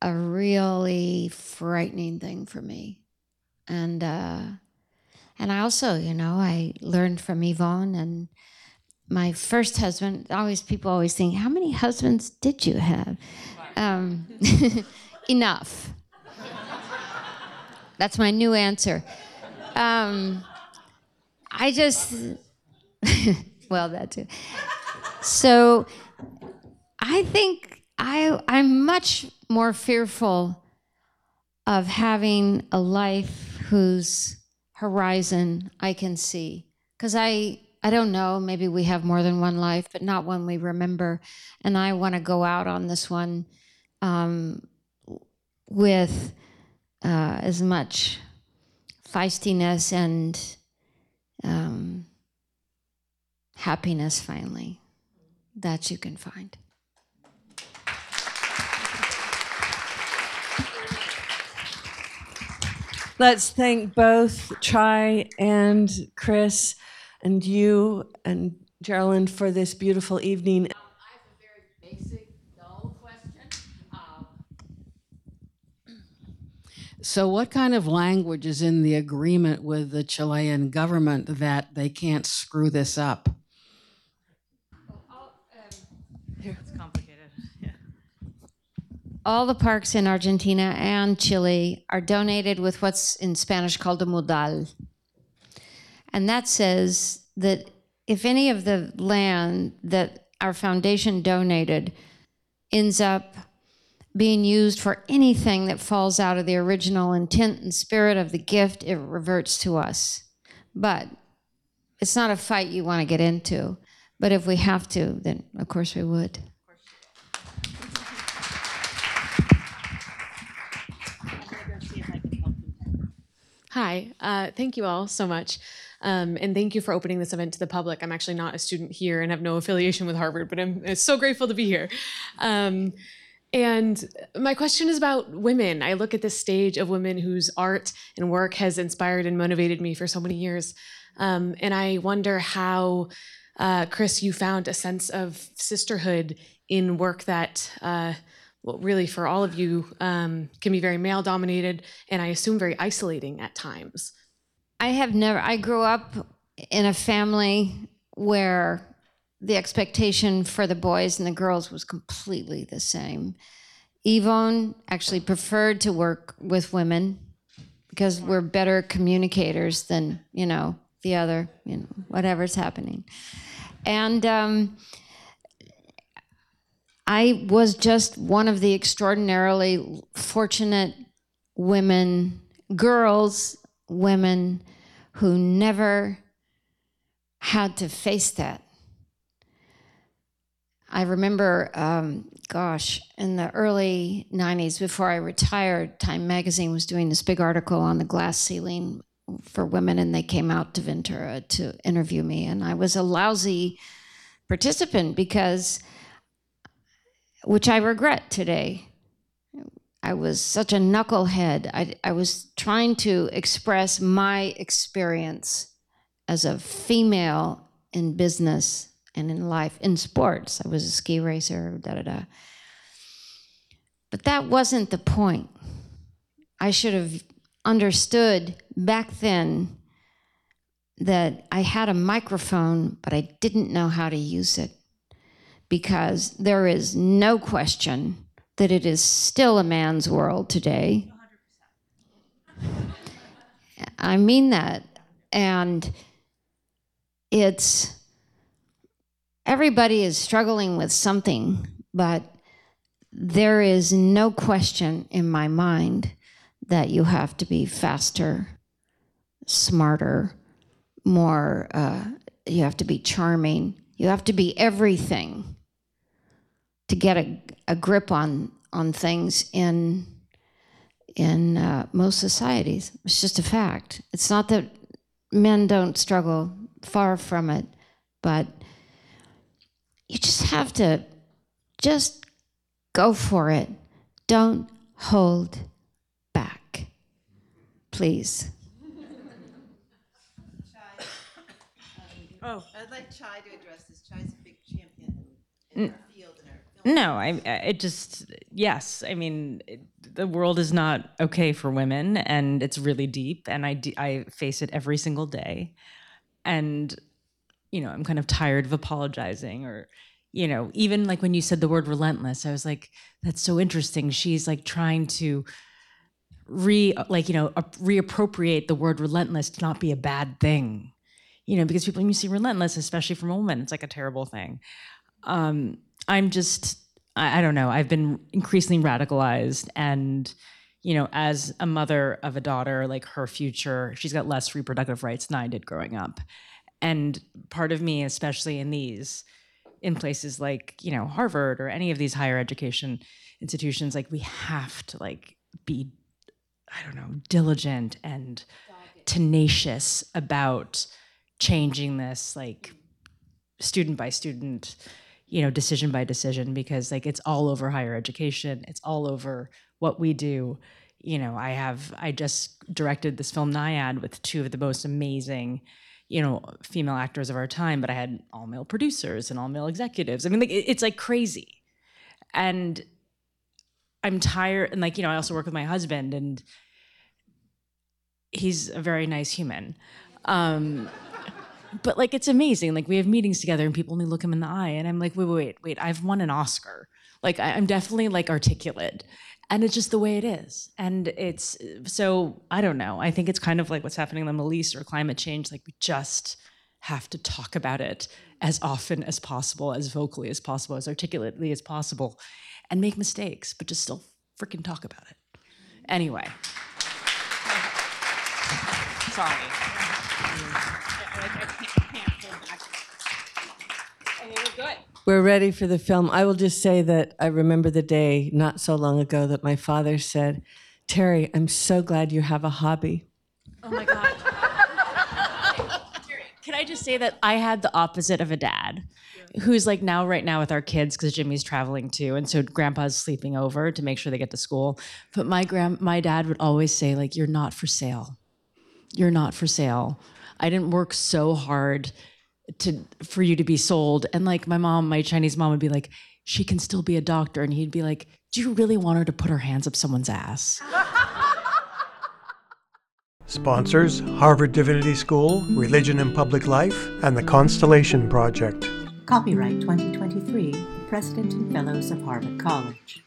a really frightening thing for me. And, uh, and I also, you know, I learned from Yvon and my first husband. Always, people always think, how many husbands did you have? Um, enough. That's my new answer. Um, I just, well, that too. So I think I, I'm much more fearful of having a life whose horizon I can see. Because I, I don't know, maybe we have more than one life, but not one we remember. And I want to go out on this one um, with uh, as much feistiness and um, happiness, finally, that you can find. Let's thank both Chai and Kris and you and Geraldine for this beautiful evening. So, what kind of language is in the agreement with the Chilean government that they can't screw this up? It's complicated. Yeah. All the parks in Argentina and Chile are donated with what's in Spanish called a modal. And that says that if any of the land that our foundation donated ends up being used for anything that falls out of the original intent and spirit of the gift, it reverts to us. But it's not a fight you want to get into. But if we have to, then of course we would. Hi, uh, thank you all so much. Um, and thank you for opening this event to the public. I'm actually not a student here and have no affiliation with Harvard, but I'm so grateful to be here. Um, and my question is about women. I look at this stage of women whose art and work has inspired and motivated me for so many years. Um, and I wonder how, uh, Kris, you found a sense of sisterhood in work that, uh, well, really for all of you, um, can be very male dominated and I assume very isolating at times. I have never, I grew up in a family where the expectation for the boys and the girls was completely the same. Yvon actually preferred to work with women because we're better communicators than, you know, the other, you know, whatever's happening. And um, I was just one of the extraordinarily fortunate women, girls, women who never had to face that. I remember, um, gosh, in the early 90s, before I retired, Time Magazine was doing this big article on the glass ceiling for women, and they came out to Ventura to interview me. And I was a lousy participant because, which I regret today, I was such a knucklehead. I, I was trying to express my experience as a female in business and in life, in sports. I was a ski racer, da da da. But that wasn't the point. I should have understood back then that I had a microphone, but I didn't know how to use it. Because there is no question that it is still a man's world today. I mean that. And it's everybody is struggling with something, but there is no question in my mind that you have to be faster, smarter, more, uh, you have to be charming, you have to be everything to get a, a grip on, on things in, in uh, most societies. It's just a fact. It's not that men don't struggle, far from it, but you just have to just go for it. Don't hold back. Please. Oh. I'd like Chai to address this. Chai's a big champion No, I it just yes. I mean, it, the world is not okay for women, and it's really deep, and I, I face it every single day, and you know I'm kind of tired of apologizing or you know even like when you said the word relentless, I was like that's so interesting. She's like trying to re like you know reappropriate the word relentless to not be a bad thing you know because people when you see relentless especially from a woman it's like a terrible thing um, i'm just I, I don't know. I've been increasingly radicalized and you know as a mother of a daughter like her future she's got less reproductive rights than i did growing up. And part of me especially in these in places like you know harvard or any of these higher education institutions like we have to like be i don't know diligent and tenacious about changing this like student by student you know decision by decision because like it's all over higher education it's all over what we do you know i have i just directed this film Nyad with two of the most amazing you know, female actors of our time, but I had all male producers and all male executives. I mean, like it's like crazy. And I'm tired and like, you know, I also work with my husband and he's a very nice human. Um but like it's amazing. Like we have meetings together and people only look him in the eye and I'm like, wait, wait, wait, wait, I've won an Oscar. Like I, I'm definitely like articulate. And it's just the way it is. And it's so I don't know. I think it's kind of like what's happening in the Middle East or climate change. Like we just have to talk about it as often as possible, as vocally as possible, as articulately as possible, and make mistakes, but just still freaking talk about it. Anyway. Sorry. We're ready for the film. I will just say that I remember the day not so long ago that my father said, Terry, I'm so glad you have a hobby. Oh my God. Can I just say that I had the opposite of a dad who's like now, right now, with our kids because Jimmy's traveling too. And so grandpa's sleeping over to make sure they get to school. But my grand, my dad would always say, like, you're not for sale. You're not for sale. I didn't work so hard to for you to be sold. And like my mom, my Chinese mom would be like, she can still be a doctor. And he'd be like, do you really want her to put her hands up someone's ass? Sponsors Harvard Divinity School, Religion and Public Life, and the Constellation Project. Copyright 2023, the President and Fellows of Harvard College.